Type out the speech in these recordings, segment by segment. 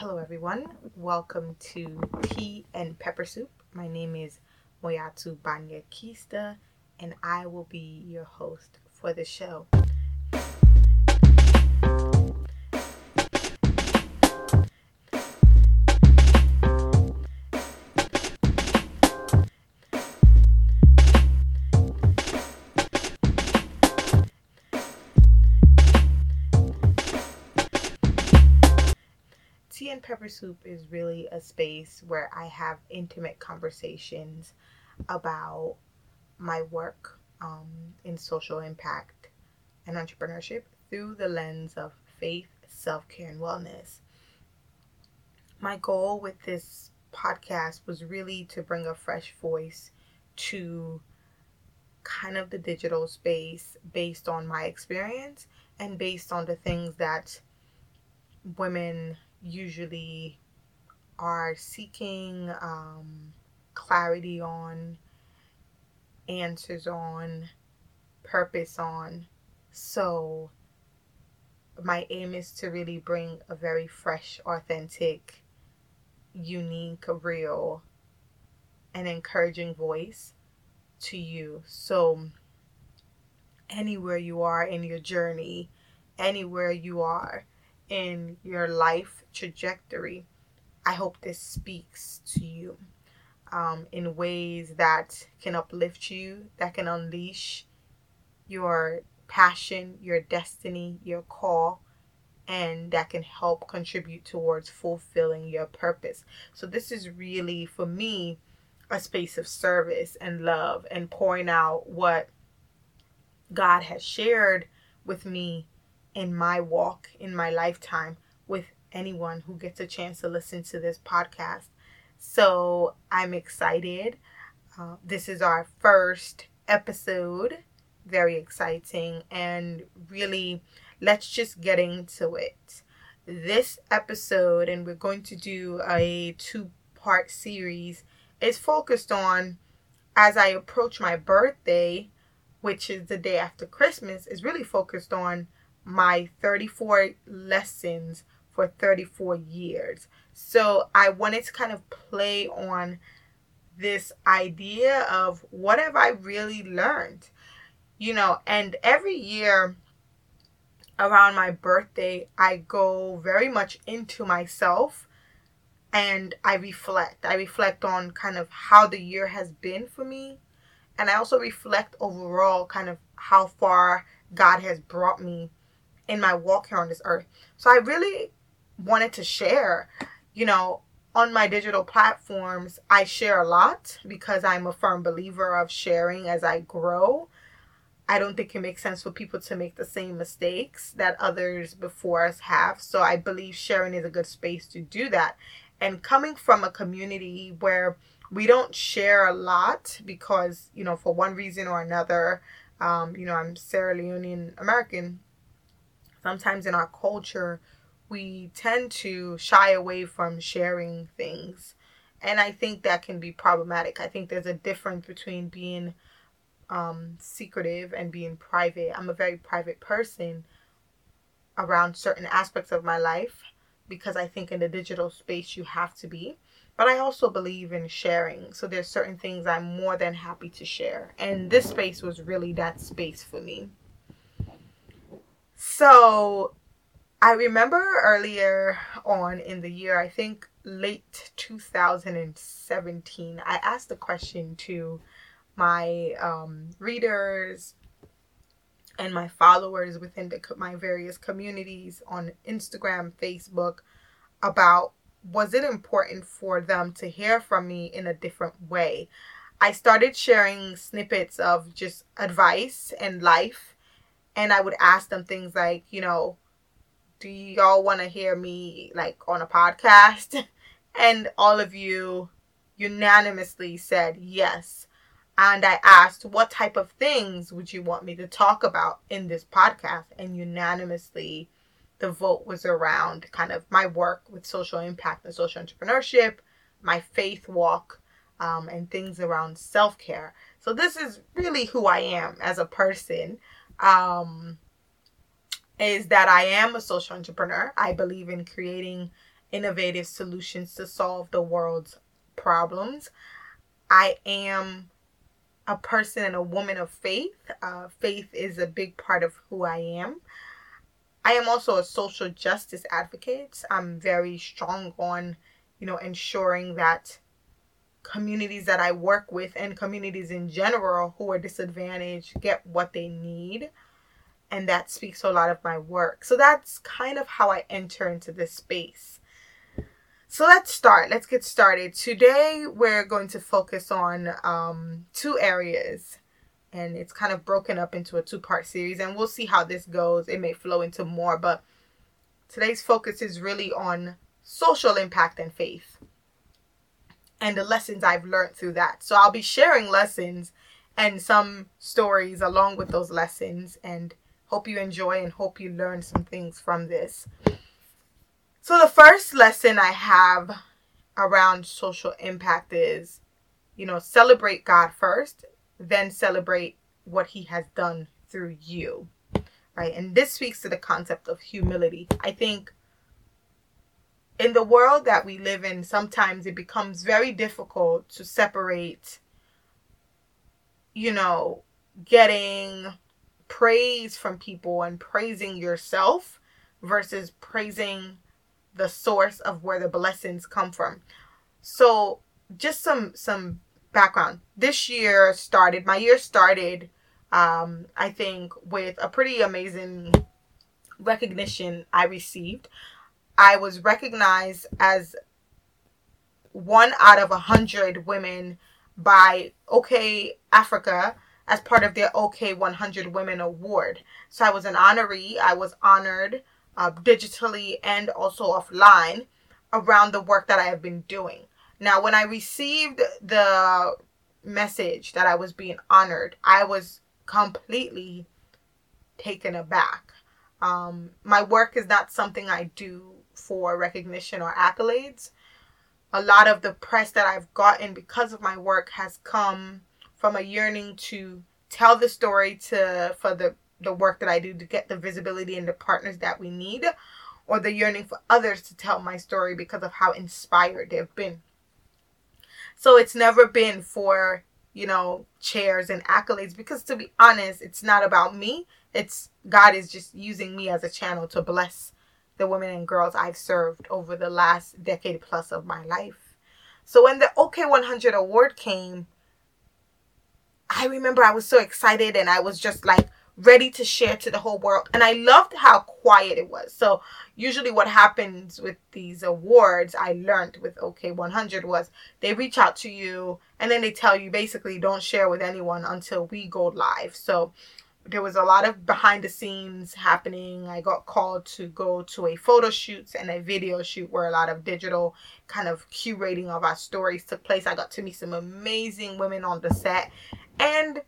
Hello, everyone. Welcome to Tea and Pepper Soup. My name is Moiyattu Banya Keister, and I will be your host for the show. Soup is really a space where I have intimate conversations about my work um, in social impact and entrepreneurship through the lens of faith, self care, and wellness. My goal with this podcast was really to bring a fresh voice to kind of the digital space based on my experience and based on the things that women usually are seeking um, clarity on, answers on, purpose on. So, my aim is to really bring a very fresh, authentic, unique, real, and encouraging voice to you. So, anywhere you are in your journey, anywhere you are in your life trajectory, I hope this speaks to you um, in ways that can uplift you, that can unleash your passion, your destiny, your call, and that can help contribute towards fulfilling your purpose. So, this is really for me a space of service and love and pouring out what God has shared with me in my walk, in my lifetime, with anyone who gets a chance to listen to this podcast. So I'm excited. Uh, this is our first episode. Very exciting. And really, let's just get into it. This episode, and we're going to do a two part series, is focused on as I approach my birthday, which is the day after Christmas, is really focused on my 34 lessons for 34 years. So I wanted to kind of play on this idea of what have I really learned? You know, and every year around my birthday, I go very much into myself and I reflect. I reflect on kind of how the year has been for me. And I also reflect overall kind of how far God has brought me in my walk here on this earth. So I really wanted to share, you know, on my digital platforms, I share a lot because I'm a firm believer of sharing as I grow. I don't think it makes sense for people to make the same mistakes that others before us have. So I believe sharing is a good space to do that. And coming from a community where we don't share a lot because, you know, for one reason or another, um, you know, I'm Sierra Leonean American. Sometimes in our culture, we tend to shy away from sharing things. And I think that can be problematic. I think there's a difference between being um, secretive and being private. I'm a very private person around certain aspects of my life because I think in the digital space you have to be. But I also believe in sharing. So there's certain things I'm more than happy to share. And this space was really that space for me. So I remember earlier on in the year, I think late 2017, I asked a question to my um, readers and my followers within the, my various communities on Instagram, Facebook about was it important for them to hear from me in a different way. I started sharing snippets of just advice and life, and I would ask them things like, you know, do y'all want to hear me like on a podcast? And all of you unanimously said yes. And I asked, what type of things would you want me to talk about in this podcast? And unanimously, the vote was around kind of my work with social impact and social entrepreneurship, my faith walk, um, and things around self care. So, this is really who I am as a person. Um, is that I am a social entrepreneur. I believe in creating innovative solutions to solve the world's problems. I am a person and a woman of faith. Uh, faith is a big part of who I am. I am also a social justice advocate. I'm very strong on, you know, ensuring that communities that I work with and communities in general who are disadvantaged get what they need. And that speaks to a lot of my work. So that's kind of how I enter into this space. So let's start. Let's get started. Today we're going to focus on um, two areas, and it's kind of broken up into a two part series, and we'll see how this goes. It may flow into more, but today's focus is really on social impact and faith and the lessons I've learned through that. So I'll be sharing lessons and some stories along with those lessons, and hope you enjoy and hope you learn some things from this. So, the first lesson I have around social impact is, you know, celebrate God first, then celebrate what He has done through you, right? And this speaks to the concept of humility. I think in the world that we live in, sometimes it becomes very difficult to separate, you know, getting praise from people and praising yourself versus praising the source of where the blessings come from. So, just some some background. This year started, my year started um I think with a pretty amazing recognition I received. I was recognized as one out of a hundred women by OK Africa as part of their OK 100 Women Award. So I was an honoree. I was honored uh, digitally and also offline around the work that I have been doing. Now, when I received the message that I was being honored, I was completely taken aback. Um, my work is not something I do for recognition or accolades. A lot of the press that I've gotten because of my work has come from a yearning to tell the story to for the the work that I do to get the visibility and the partners that we need, or the yearning for others to tell my story because of how inspired they've been. So it's never been for, you know, chairs and accolades because to be honest, it's not about me. It's God is just using me as a channel to bless the women and girls I've served over the last decade plus of my life. So when the OK 100 award came, I remember I was so excited and I was just like, ready to share to the whole world. And I loved how quiet it was. So usually what happens with these awards, I learned with OK 100 was they reach out to you and then they tell you basically don't share with anyone until we go live. So there was a lot of behind the scenes happening. I got called to go to a photo shoot and a video shoot where a lot of digital kind of curating of our stories took place. I got to meet some amazing women on the set and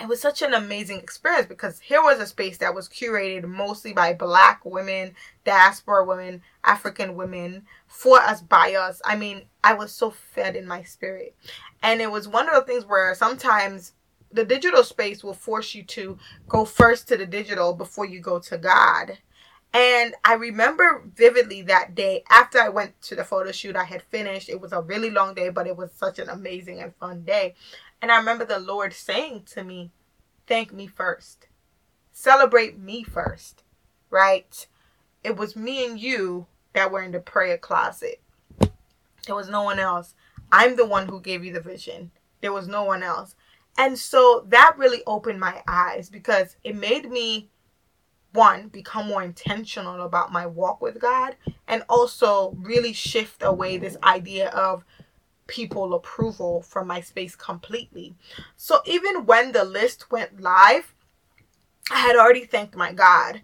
it was such an amazing experience because here was a space that was curated mostly by black women, diaspora women, African women, for us, by us. I mean, I was so fed in my spirit. And it was one of the things where sometimes the digital space will force you to go first to the digital before you go to God. And I remember vividly that day after I went to the photo shoot, I had finished. It was a really long day, but it was such an amazing and fun day. And I remember the Lord saying to me, Thank me first. Celebrate me first. Right? It was me and you that were in the prayer closet. There was no one else. I'm the one who gave you the vision. There was no one else. And so that really opened my eyes because it made me one become more intentional about my walk with God and also really shift away this idea of people approval from my space completely. So even when the list went live, I had already thanked my God.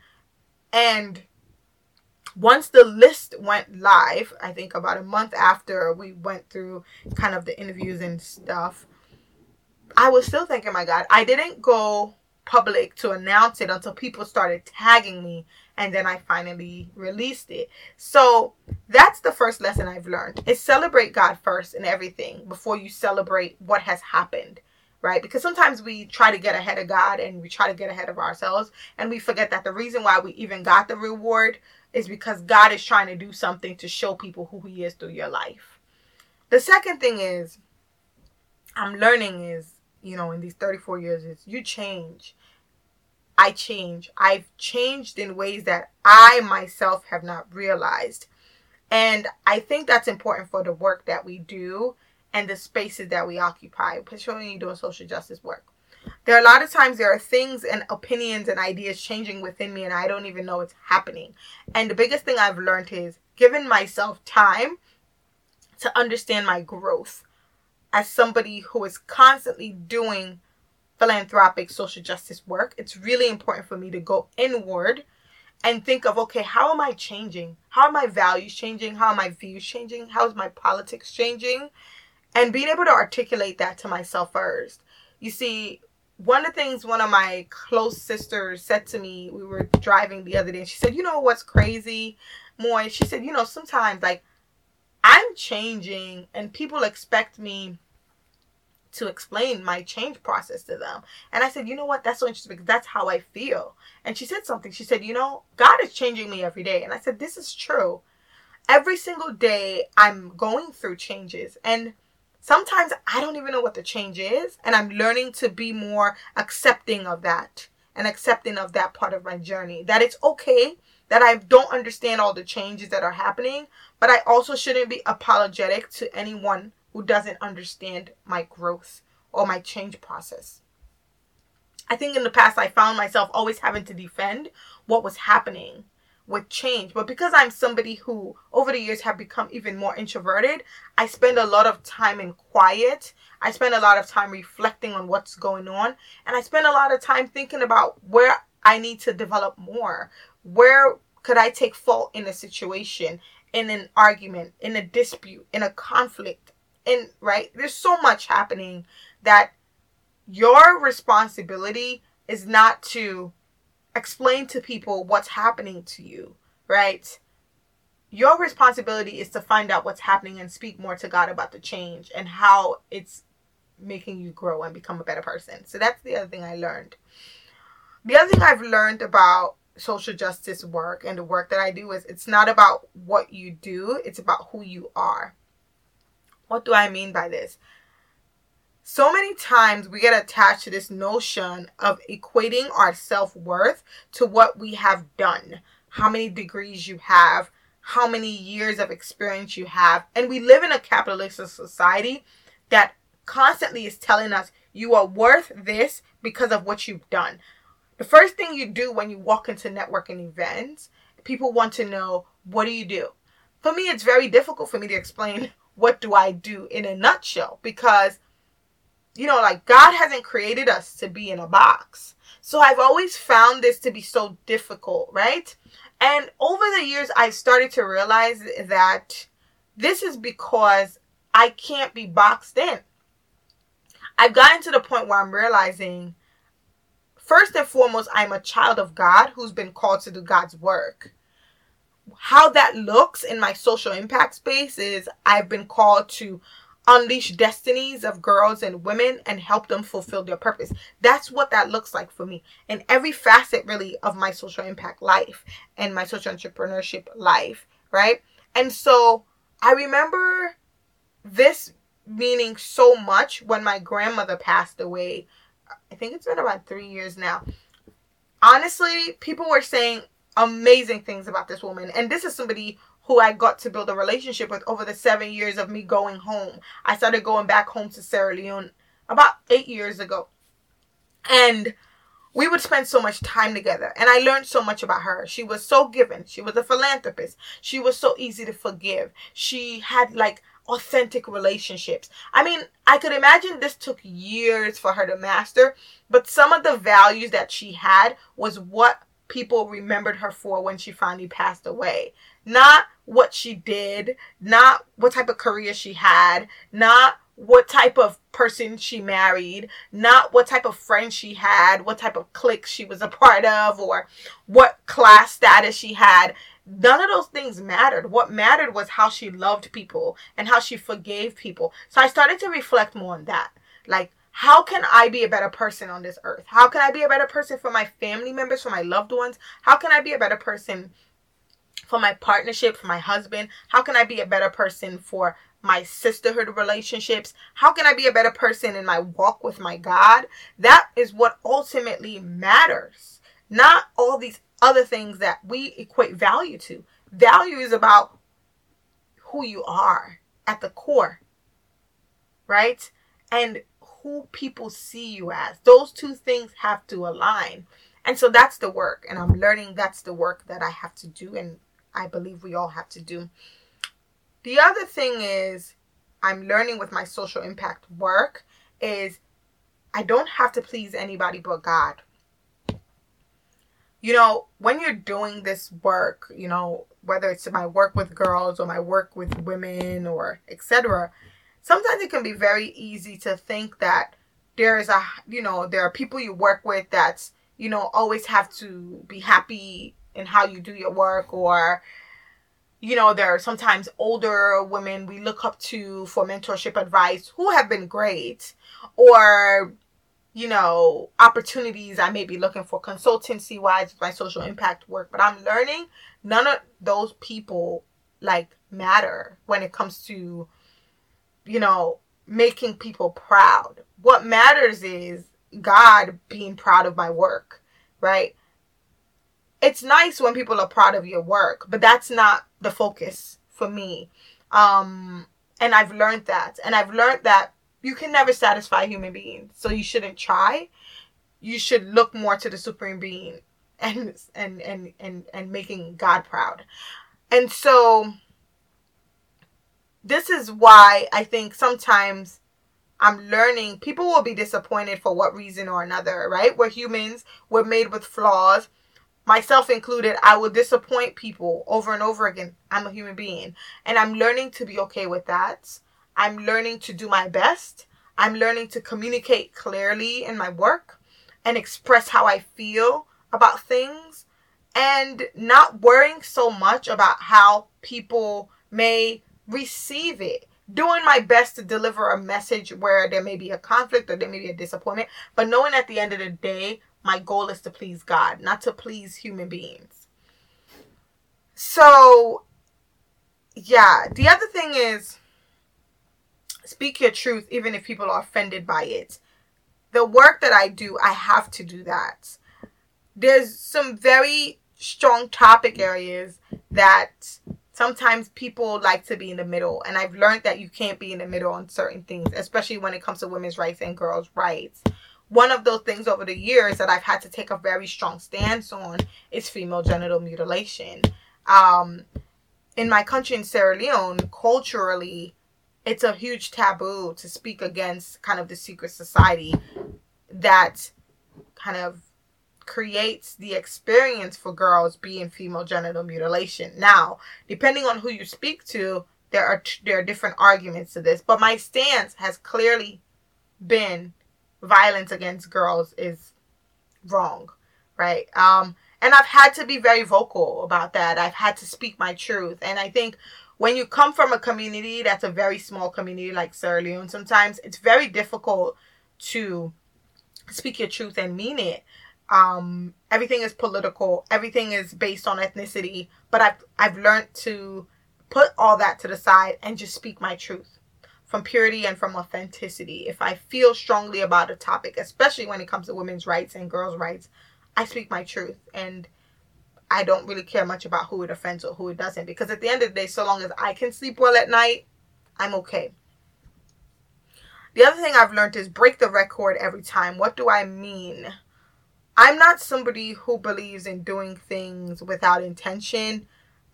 And once the list went live, I think about a month after we went through kind of the interviews and stuff, I was still thinking, my God. I didn't go public to announce it until people started tagging me and then I finally released it. So that's the first lesson I've learned. Is celebrate God first in everything before you celebrate what has happened. Right? Because sometimes we try to get ahead of God and we try to get ahead of ourselves and we forget that the reason why we even got the reward is because God is trying to do something to show people who He is through your life. The second thing is, I'm learning is, you know, in these 34 years, is you change. I change. I've changed in ways that I myself have not realized. And I think that's important for the work that we do and the spaces that we occupy, especially when you're doing social justice work. There are a lot of times there are things and opinions and ideas changing within me and I don't even know it's happening. And the biggest thing I've learned is giving myself time to understand my growth as somebody who is constantly doing philanthropic social justice work. It's really important for me to go inward and think of okay, how am I changing? How are my values changing? How are my views changing? How is my politics changing? And being able to articulate that to myself first. You see, one of the things one of my close sisters said to me, we were driving the other day, and she said, You know what's crazy? Moy? she said, You know, sometimes like I'm changing and people expect me to explain my change process to them. And I said, you know what? That's so interesting because that's how I feel. And she said something. She said, you know, God is changing me every day. And I said, this is true. Every single day I'm going through changes. And sometimes I don't even know what the change is. And I'm learning to be more accepting of that and accepting of that part of my journey. That it's okay that I don't understand all the changes that are happening, but I also shouldn't be apologetic to anyone who doesn't understand my growth or my change process. I think in the past I found myself always having to defend what was happening with change. But because I'm somebody who over the years have become even more introverted, I spend a lot of time in quiet. I spend a lot of time reflecting on what's going on. And I spend a lot of time thinking about where I need to develop more. Where could I take fault in a situation, in an argument, in a dispute, in a conflict? And right, there's so much happening that your responsibility is not to explain to people what's happening to you, right? Your responsibility is to find out what's happening and speak more to God about the change and how it's making you grow and become a better person. So that's the other thing I learned. The other thing I've learned about social justice work and the work that I do is it's not about what you do, it's about who you are. What do I mean by this? So many times we get attached to this notion of equating our self worth to what we have done, how many degrees you have, how many years of experience you have. And we live in a capitalist society that constantly is telling us you are worth this because of what you've done. The first thing you do when you walk into networking events, people want to know, what do you do? For me, it's very difficult for me to explain what do I do in a nutshell because you know, like God hasn't created us to be in a box. So I've always found this to be so difficult, right? And over the years, I started to realize that this is because I can't be boxed in. I've gotten to the point where I'm realizing, first and foremost, I'm a child of God who's been called to do God's work how that looks in my social impact space is I've been called to unleash destinies of girls and women and help them fulfill their purpose. That's what that looks like for me in every facet really of my social impact life and my social entrepreneurship life, right? And so I remember this meaning so much when my grandmother passed away. I think it's been about 3 years now. Honestly, people were saying amazing things about this woman. And this is somebody who I got to build a relationship with over the seven years of me going home. I started going back home to Sierra Leone about eight years ago. And we would spend so much time together and i learned so much about her she was so given she was a philanthropist she was so easy to forgive she had like authentic relationships i mean i could imagine this took years for her to master but some of the values that she had was what people remembered her for when she finally passed away. Not what she did, not what type of career she had, not what type of person she married, not what type of friends she had, what type of clique she was a part of, or what class status she had. None of those things mattered. What mattered was how she loved people and how she forgave people. So I started to reflect more on that. Like, how can I be a better person on this earth? How can I be a better person for my family members, for my loved ones? How can I be a better person for my partnership, for my husband? How can I be a better person for my sisterhood relationships? How can I be a better person in my walk with my God? That is what ultimately matters. Not all these other things that we equate value to. Value is about who you are at the core, right? And who people see you as. Those two things have to align. And so that's the work. And I'm learning that's the work that I have to do. And I believe we all have to do. The other thing is, I'm learning with my social impact work is I don't have to please anybody but God. You know, when you're doing this work, you know, whether it's my work with girls or my work with women or etc., sometimes it can be very easy to think that there is a, you know, there are people you work with that's, you know, always have to be happy in how you do your work or you know, there are sometimes older women we look up to for mentorship advice who have been great, or, you know, opportunities I may be looking for consultancy wise my social impact work. But I'm learning none of those people like matter when it comes to, you know, making people proud. What matters is God being proud of my work, right? it's nice when people are proud of your work, but that's not the focus for me. Um, and I've learned that. And I've learned that you can never satisfy human beings. So you shouldn't try. You should look more to the supreme being and and and and, and making God proud. And so this is why I think sometimes I'm learning people will be disappointed for what reason or another, right? We're humans, we're made with flaws myself included, I will disappoint people over and over again. I'm a human being. And I'm learning to be okay with that. I'm learning to do my best. I'm learning to communicate clearly in my work and express how I feel about things and not worrying so much about how people may receive it. Doing my best to deliver a message where there may be a conflict or there may be a disappointment, but knowing at the end of the day, my goal is to please God, not to please human beings. So, yeah, the other thing is speak your truth even if people are offended by it. The work that I do, I have to do that. There's some very strong topic areas that sometimes people like to be in the middle and i've learned that you can't be in the middle on certain things especially when it comes to women's rights and girls rights one of those things over the years that I've had to take a very strong stance on is female genital mutilation. Um, in my country, in Sierra Leone, culturally, it's a huge taboo to speak against kind of the secret society that kind of creates the experience for girls being female genital mutilation. Now, depending on who you speak to, there are there are different arguments to this, but my stance has clearly been violence against girls is wrong, right? Um, and I've had to be very vocal about that. I've had to speak my truth. And I think when you come from a community that's a very small community like Sierra Leone, sometimes it's very difficult to speak your truth and mean it. Um, everything is political, everything is based on ethnicity, but I've I've learned to put all that to the side and just speak my truth from purity and from authenticity. If I feel strongly about a topic, especially when it comes to women's rights and girls' rights, I speak my truth and I don't really care much about who it offends or who it doesn't because at the end of the day, so long as I can sleep well at night, I'm okay. The other thing I've learned is break the record every time. What do I mean? I'm not somebody who believes in doing things without intention.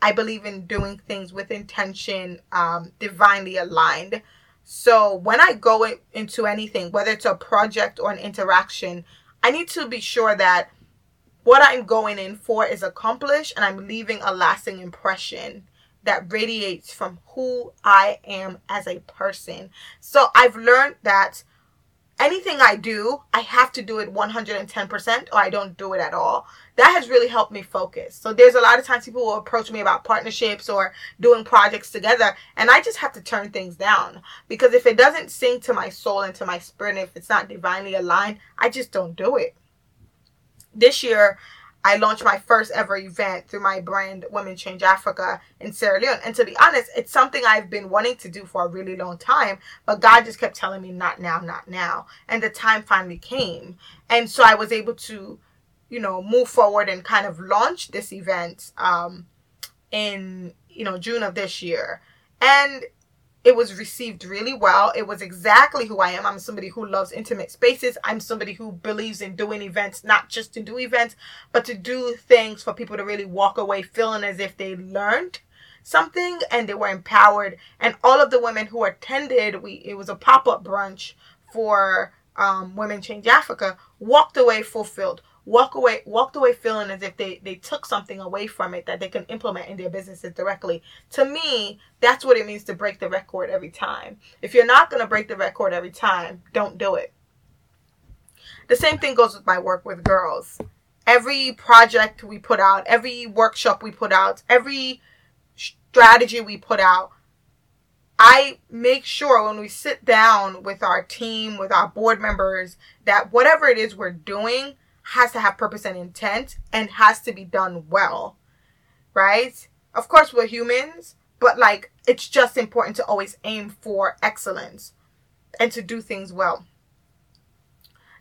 I believe in doing things with intention, um, divinely aligned. So when I go into anything, whether it's a project or an interaction, I need to be sure that what I'm going in for is accomplished and I'm leaving a lasting impression that radiates from who I am as a person. So I've learned that anything I do, I have to do it 110% or I don't do it at all. That has really helped me focus. So there's a lot of times people will approach me about partnerships or doing projects together and I just have to turn things down because if it doesn't sing to my soul and to my spirit, if it's not divinely aligned, I just don't do it. This year, I launched my first ever event through my brand Women Change Africa in Sierra Leone. And to be honest, it's something I've been wanting to do for a really long time, but God just kept telling me not now, not now. And the time finally came. And so I was able to, you know, move forward and kind of launch this event um in, you know, June of this year. And it was received really well. It was exactly who I am. I'm somebody who loves intimate spaces. I'm somebody who believes in doing events, not just to do events, but to do things for people to really walk away feeling as if they learned something and they were empowered. And all of the women who attended, we it was a pop-up brunch for um, Women Change Africa, walked away fulfilled walk away walked away feeling as if they they took something away from it that they can implement in their businesses directly. To me that's what it means to break the record every time. If you're not going to break the record every time don't do it. The same thing goes with my work with girls. Every project we put out every workshop we put out every strategy we put out I make sure when we sit down with our team, with our board members, that whatever it is we're doing, has to have purpose and intent and has to be done well, right? Of course, we're humans, but like it's just important to always aim for excellence and to do things well.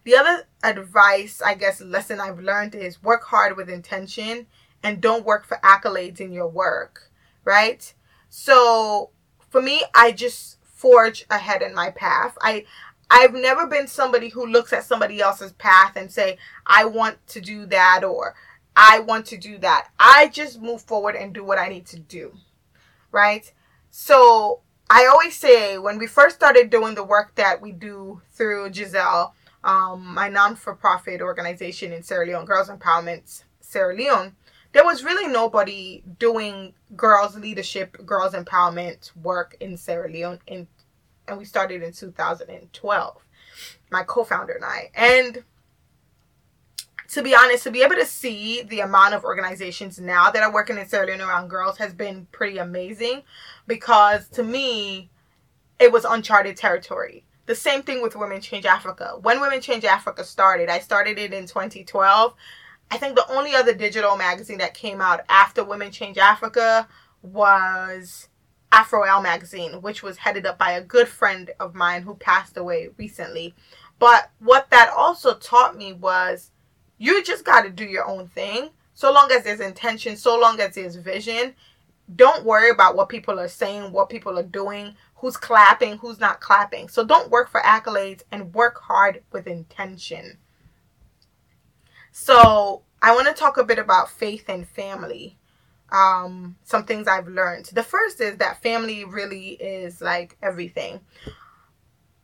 The other advice, I guess, lesson I've learned is work hard with intention and don't work for accolades in your work, right? So for me, I just forge ahead in my path. I I've never been somebody who looks at somebody else's path and say, I want to do that or I want to do that. I just move forward and do what I need to do. Right? So I always say when we first started doing the work that we do through Giselle, um, my non for profit organization in Sierra Leone, Girls Empowerment Sierra Leone, there was really nobody doing girls leadership, girls empowerment work in Sierra Leone in and we started in 2012 my co-founder and i. And to be honest to be able to see the amount of organizations now that are working in Sierra Leone around girls has been pretty amazing because to me it was uncharted territory. The same thing with women change africa. When women change africa started i started it in 2012 i think the only other digital magazine that came out after women change africa was Afro Elle magazine, which was headed up by a good friend of mine who passed away recently. But what that also taught me was you just got to do your own thing. So long as there's intention, so long as there's vision, don't worry about what people are saying, what people are doing, who's clapping, who's not clapping. So don't work for accolades and work hard with intention. So I want to talk a bit about faith and family um, some things I've learned. The first is that family really is like everything.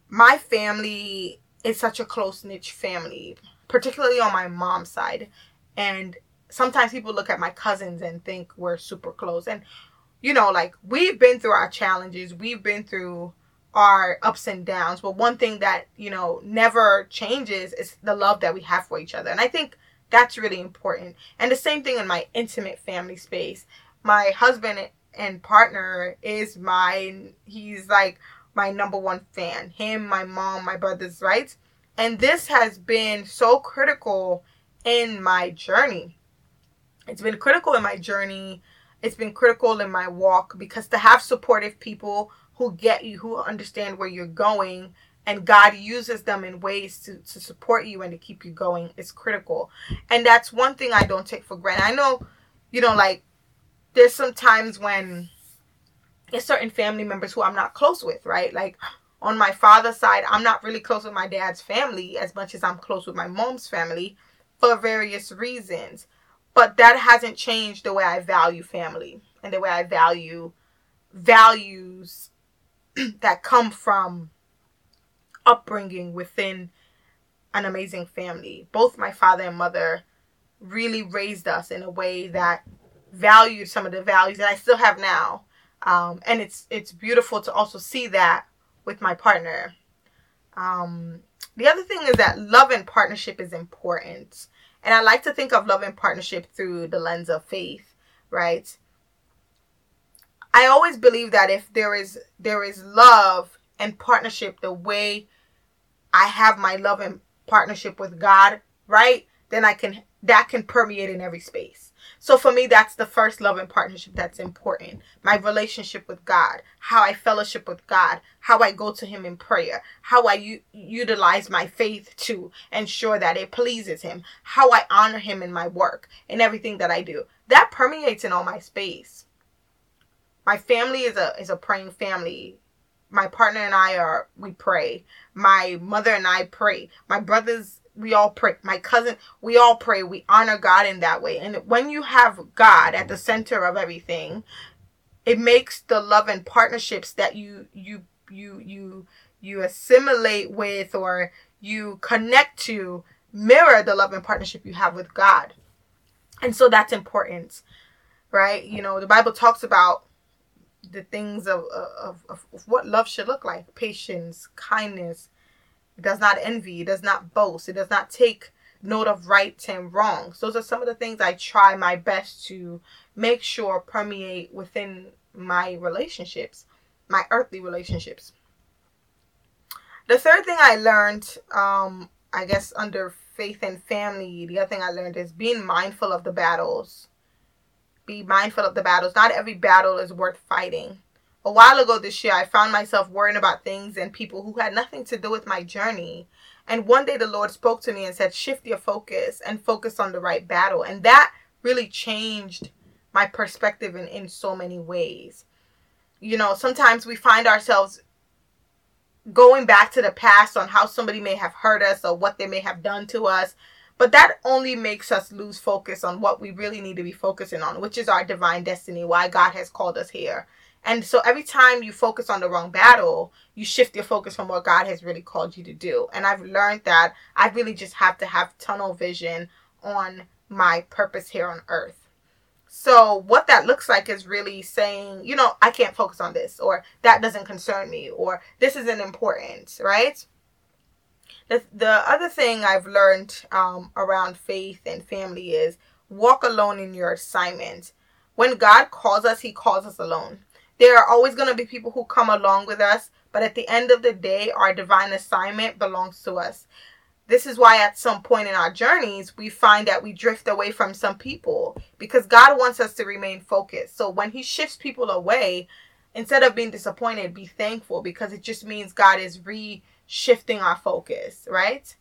My family is such a close knit family, particularly on my mom's side. And sometimes people look at my cousins and think we're super close. And, you know, like we've been through our challenges, we've been through our ups and downs. But one thing that, you know, never changes is the love that we have for each other. And I think that's really important. And the same thing in my intimate family space. My husband and partner is my, he's like my number one fan. Him, my mom, my brothers, right? And this has been so critical in my journey. It's been critical in my journey. It's been critical in my walk because to have supportive people who get you, who understand where you're going, and God uses them in ways to, to support you and to keep you going is critical. And that's one thing I don't take for granted. I know, you know, like there's some times when there's certain family members who I'm not close with, right? Like on my father's side, I'm not really close with my dad's family as much as I'm close with my mom's family for various reasons. But that hasn't changed the way I value family and the way I value values that come from upbringing within an amazing family. Both my father and mother really raised us in a way that valued some of the values that I still have now. Um, and it's it's beautiful to also see that with my partner. Um, the other thing is that love and partnership is important. And I like to think of love and partnership through the lens of faith, right? I always believe that if there is there is love and partnership the way I have my love and partnership with God, right? Then I can that can permeate in every space. So for me, that's the first love and partnership that's important. My relationship with God, how I fellowship with God, how I go to Him in prayer, how I u- utilize my faith to ensure that it pleases Him, how I honor Him in my work, in everything that I do. That permeates in all my space. My family is a is a praying family. My partner and I are we pray. My mother and I pray. My brothers we all pray. My cousin, we all pray. We honor God in that way. And when you have God at the center of everything, it makes the love and partnerships that you you you you you assimilate with or you connect to mirror the love and partnership you have with God. And so that's important. Right? You know, the Bible talks about the things of, of, of, of what love should look like patience, kindness, it does not envy. It does not boast. It does not take note of right and wrongs. Those are some of the things I try my best to make sure permeate within my relationships, my earthly relationships. The third thing I learned, um, I guess, under faith and family, the other thing I learned is being mindful of the battles. Be mindful of the battles. Not every battle is worth fighting a while ago this year, I found myself worrying about things and people who had nothing to do with my journey. And one day the Lord spoke to me and said, Shift your focus and focus on the right battle. And that really changed my perspective in, in so many ways. You know, sometimes we find ourselves going back to the past on how somebody may have hurt us or what they may have done to us. But that only makes us lose focus on what we really need to be focusing on, which is our divine destiny, why God has called us here. And so every time you focus on the wrong battle, you shift your focus from what God has really called you to do. And I've learned that I really just have to have tunnel vision on my purpose here on earth. So what that looks like is really saying, you know, I can't focus on this or that doesn't concern me or this isn't important, right? The, the other thing I've learned um, around faith and family is walk alone in your assignment. When God calls us, he calls us alone. There are always going to be people who come along with us, but at the end of the day, our divine assignment belongs to us. This is why, at some point in our journeys, we find that we drift away from some people because God wants us to remain focused. So, when He shifts people away, instead of being disappointed, be thankful because it just means God is re shifting our focus, right?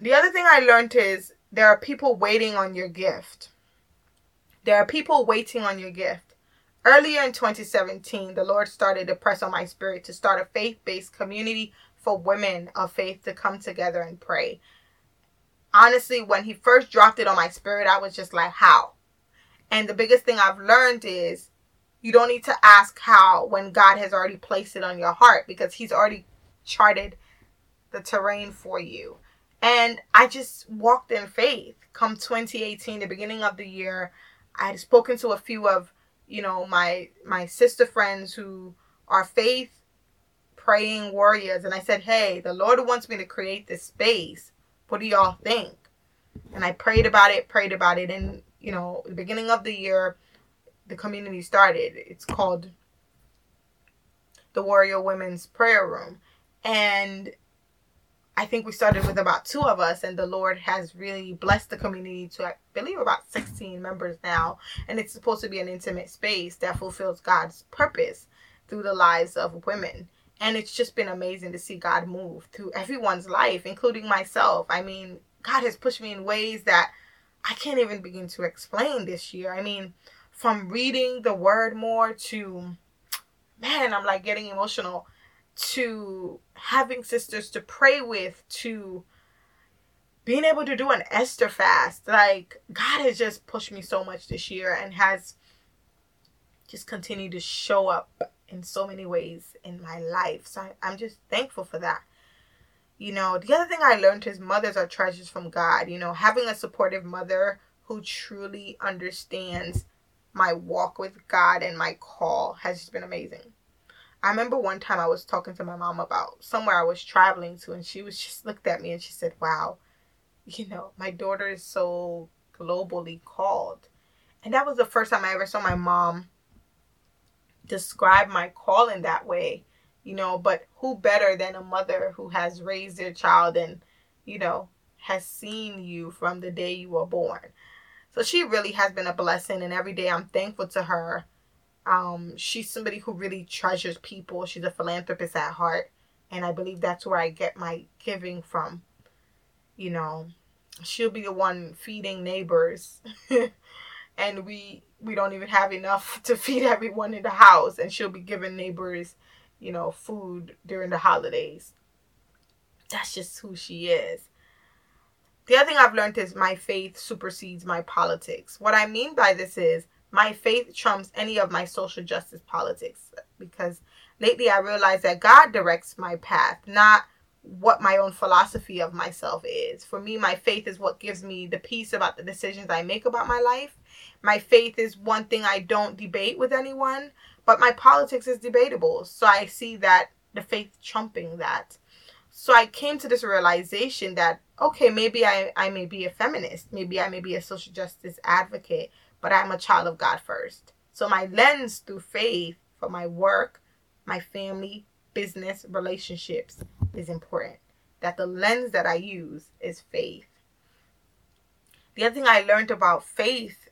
The other thing I learned is there are people waiting on your gift. There are people waiting on your gift. Earlier in 2017, the Lord started to press on my spirit to start a faith based community for women of faith to come together and pray. Honestly, when He first dropped it on my spirit, I was just like, how? And the biggest thing I've learned is you don't need to ask how when God has already placed it on your heart because He's already charted the terrain for you. And I just walked in faith. Come 2018, the beginning of the year, I had spoken to a few of you know my my sister friends who are faith praying warriors and I said, "Hey, the Lord wants me to create this space. What do y'all think?" And I prayed about it, prayed about it and you know, the beginning of the year the community started. It's called the Warrior Women's Prayer Room. And I think we started with about two of us, and the Lord has really blessed the community to, I believe, about 16 members now. And it's supposed to be an intimate space that fulfills God's purpose through the lives of women. And it's just been amazing to see God move through everyone's life, including myself. I mean, God has pushed me in ways that I can't even begin to explain this year. I mean, from reading the word more to, man, I'm like getting emotional to having sisters to pray with to being able to do an Esther fast. Like God has just pushed me so much this year and has just continued to show up in so many ways in my life. So I, I'm just thankful for that. You know, the other thing I learned is mothers are treasures from God. You know, having a supportive mother who truly understands my walk with God and my call has just been amazing. I remember one time I was talking to my mom about somewhere I was traveling to, and she was just looked at me and she said, Wow, you know, my daughter is so globally called. And that was the first time I ever saw my mom describe my call in that way, you know. But who better than a mother who has raised their child and, you know, has seen you from the day you were born. So she really has been a blessing, and every day I'm thankful to her. Um, she's somebody who really treasures people. She's a philanthropist at heart, and I believe that's where I get my giving from. You know, she'll be the one feeding neighbors, and we we don't even have enough to feed everyone in the house, and she'll be giving neighbors, you know, food during the holidays. That's just who she is. The other thing I've learned is my faith supersedes my politics. What I mean by this is my faith trumps any of my social justice politics because lately I realized that God directs my path, not what my own philosophy of myself is. For me, my faith is what gives me the peace about the decisions I make about my life. My faith is one thing I don't debate with anyone, but my politics is debatable. So I see that the faith trumping that. So I came to this realization that, okay, maybe I, I may be a feminist, maybe I may be a social justice advocate, but I'm a child of God first. So my lens through faith for my work, my family, business, relationships is important. That the lens that I use is faith. The other thing I learned about faith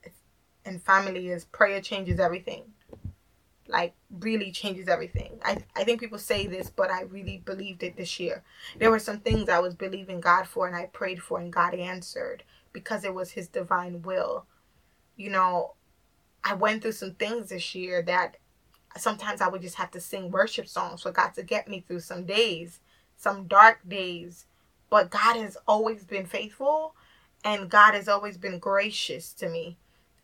and family is prayer changes everything like really changes everything. I, I think people say this, but I really believed it this year. There were some things I was believing God for and I prayed for and God answered because it was his divine will. You know, I went through some things this year that sometimes I would just have to sing worship songs for God to get me through some days, some dark days. But God has always been faithful and God has always been gracious to me.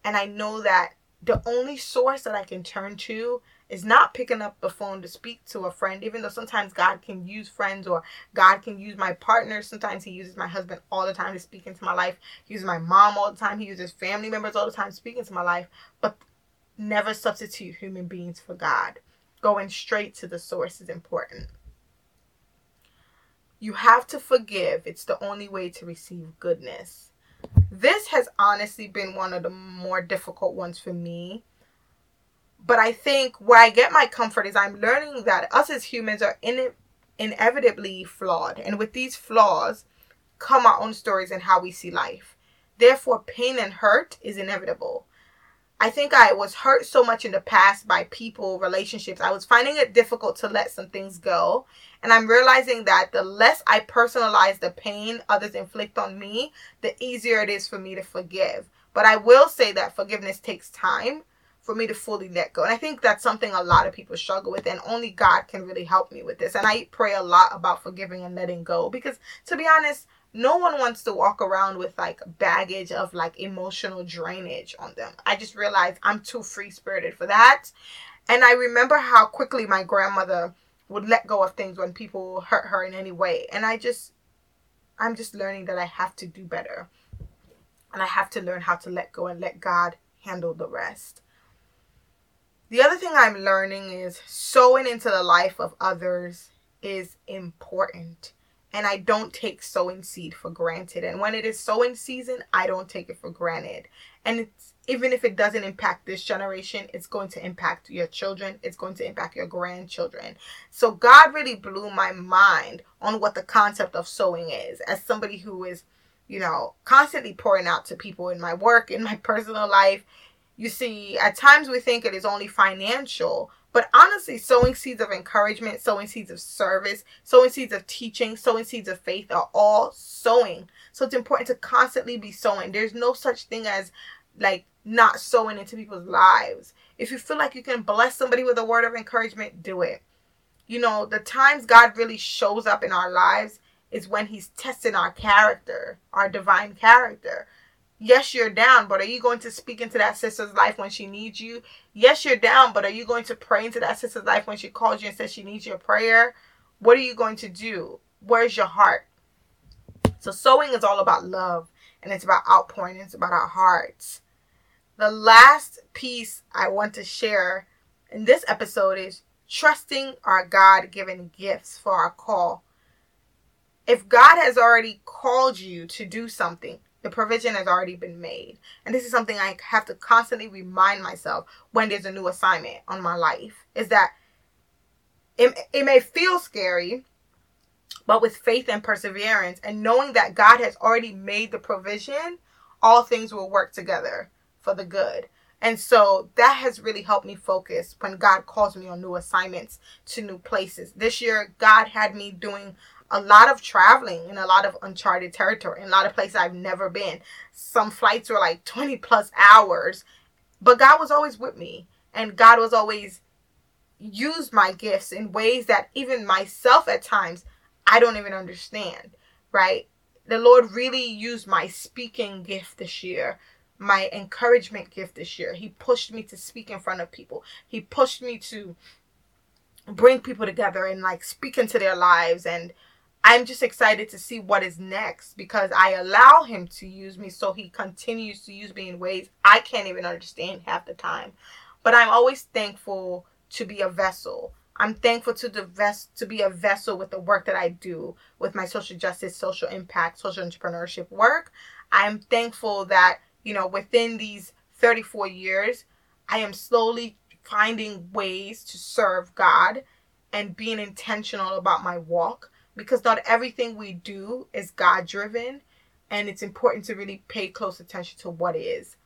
And I know that the only source that I can turn to is not picking up the phone to speak to a friend, even though sometimes God can use friends or God can use my partner. Sometimes He uses my husband all the time to speak into my life. He uses my mom all the time. He uses family members all the time speaking to my life. But never substitute human beings for God. Going straight to the source is important. You have to forgive. It's the only way to receive goodness. This has honestly been one of the more difficult ones for me. But I think where I get my comfort is I'm learning that us as humans are in, inevitably flawed. And with these flaws come our own stories and how we see life. Therefore, pain and hurt is inevitable. I think I was hurt so much in the past by people, relationships. I was finding it difficult to let some things go. And I'm realizing that the less I personalize the pain others inflict on me, the easier it is for me to forgive. But I will say that forgiveness takes time for me to fully let go. And I think that's something a lot of people struggle with, and only God can really help me with this. And I pray a lot about forgiving and letting go because, to be honest, no one wants to walk around with like baggage of like emotional drainage on them. I just realized I'm too free spirited for that. And I remember how quickly my grandmother would let go of things when people hurt her in any way. And I just, I'm just learning that I have to do better. And I have to learn how to let go and let God handle the rest. The other thing I'm learning is sowing into the life of others is important and I don't take sowing seed for granted. And when it is sowing season, I don't take it for granted. And it's even if it doesn't impact this generation, it's going to impact your children, it's going to impact your grandchildren. So God really blew my mind on what the concept of sowing is. As somebody who is, you know, constantly pouring out to people in my work, in my personal life, you see, at times we think it is only financial, but honestly, sowing seeds of encouragement, sowing seeds of service, sowing seeds of teaching, sowing seeds of faith are all sowing. So it's important to constantly be sowing. There's no such thing as like not sowing into people's lives. If you feel like you can bless somebody with a word of encouragement, do it. You know, the times God really shows up in our lives is when He's testing our character, our divine character yes, you're down, but are you going to speak into that sister's life when she needs you? Yes, you're down, but are you going to pray into that sister's life when she calls you and says she needs your prayer? What are you going to do? Where's your heart? So, sowing is all about love and it's about outpouring, it's about our hearts. The last piece I want to share in this episode is trusting our God given gifts for our call. If God has already called you to do something, the provision has already been made. And this is something I have to constantly remind myself when there's a new assignment on my life is that it, it may feel scary, but with faith and perseverance and knowing that God has already made the provision, all things will work together for the good. And so that has really helped me focus when God calls me on new assignments to new places. This year, God had me doing a lot of traveling in a lot of uncharted territory, in a lot of places I've never been. Some flights were like 20 plus hours, but God was always with me. And God was always used my gifts in ways that even myself at times I don't even understand, right? The Lord really used my speaking gift this year, my encouragement gift this year. He pushed me to speak in front of people. He pushed me to bring people together and like speak into their lives and I'm just excited to see what is next because I allow him to use me so he continues to use me in ways I can't even understand half the time. But I'm always thankful to be a vessel. I'm thankful to the to be a vessel with the work that I do with my social justice, social impact, social entrepreneurship work. I'm thankful that, you know, within these 34 years, I am slowly finding ways to serve God and being intentional about my walk because not everything we do is God driven and it's important to really pay close attention to what is.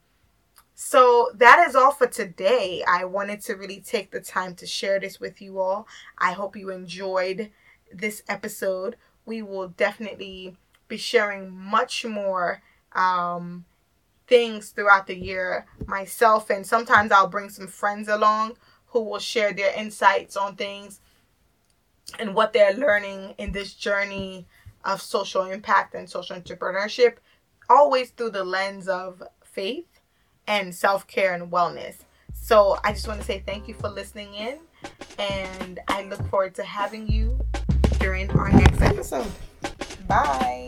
So that is all for today. I wanted to really take the time to share this with you all. I hope you enjoyed this episode. We will definitely be sharing much more um, things throughout the year myself, and sometimes I'll bring some friends along who will share their insights on things and what they're learning in this journey of social impact and social entrepreneurship, always through the lens of faith and self care and wellness. So I just want to say thank you for listening in, and I look forward to having you during our next episode. Bye.